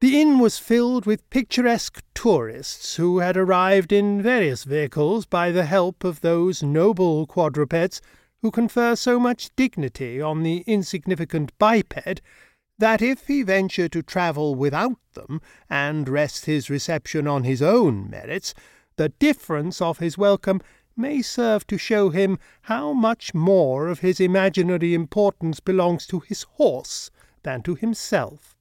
The inn was filled with picturesque tourists who had arrived in various vehicles by the help of those noble quadrupeds who confer so much dignity on the insignificant biped that if he venture to travel without them and rest his reception on his own merits, the difference of his welcome may serve to show him how much more of his imaginary importance belongs to his horse than to himself.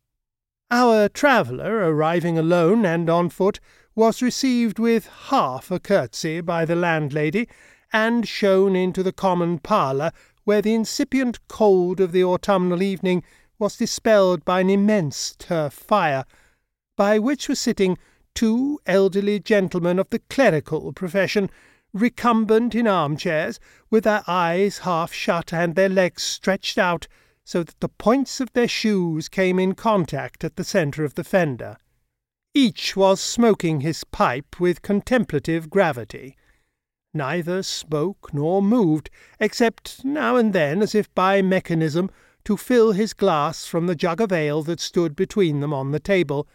Our traveller, arriving alone and on foot, was received with half a curtsy by the landlady, and shown into the common parlour, where the incipient cold of the autumnal evening was dispelled by an immense turf fire, by which were sitting two elderly gentlemen of the clerical profession, recumbent in armchairs, with their eyes half shut and their legs stretched out, so that the points of their shoes came in contact at the centre of the fender. Each was smoking his pipe with contemplative gravity. Neither spoke nor moved, except now and then, as if by mechanism, to fill his glass from the jug of ale that stood between them on the table,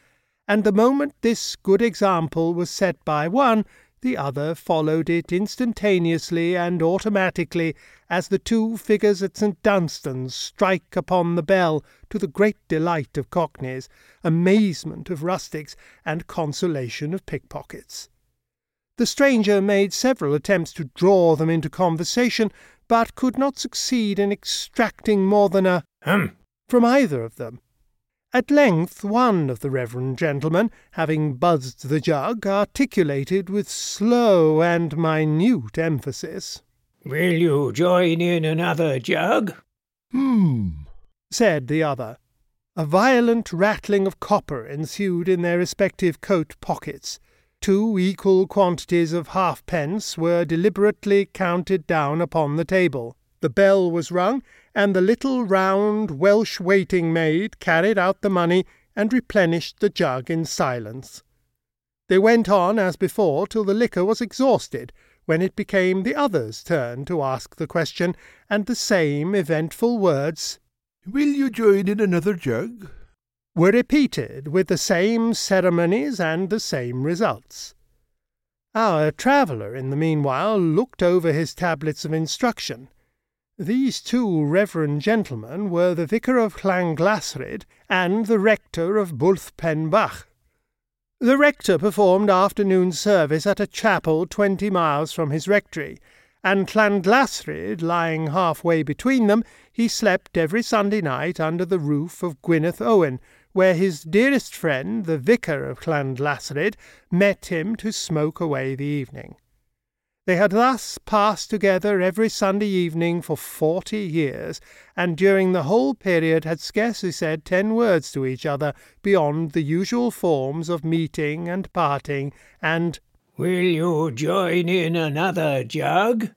and the moment this good example was set by one, the other followed it instantaneously and automatically, as the two figures at St. Dunstan's strike upon the bell, to the great delight of cockneys, amazement of rustics, and consolation of pickpockets. The stranger made several attempts to draw them into conversation, but could not succeed in extracting more than a "Hum!" from either of them. At length one of the reverend gentlemen, having buzzed the jug, articulated with slow and minute emphasis, "Will you join in another jug?" Hmm, said the other. A violent rattling of copper ensued in their respective coat pockets. Two equal quantities of halfpence were deliberately counted down upon the table. The bell was rung, and the little round Welsh waiting maid carried out the money and replenished the jug in silence. They went on as before till the liquor was exhausted, when it became the other's turn to ask the question, and the same eventful words, will you join in another jug? were repeated with the same ceremonies and the same results. Our traveller, in the meanwhile, looked over his tablets of instruction. These two reverend gentlemen were the vicar of Llanglasrid and the rector of Bwlch The rector performed afternoon service at a chapel twenty miles from his rectory, and Llangasryd lying half-way between them, he slept every Sunday night under the roof of Gwyneth Owen, where his dearest friend, the vicar of Llangasryd, met him to smoke away the evening. They had thus passed together every Sunday evening for forty years, and during the whole period had scarcely said ten words to each other beyond the usual forms of meeting and parting, and "Will you join in another jug?"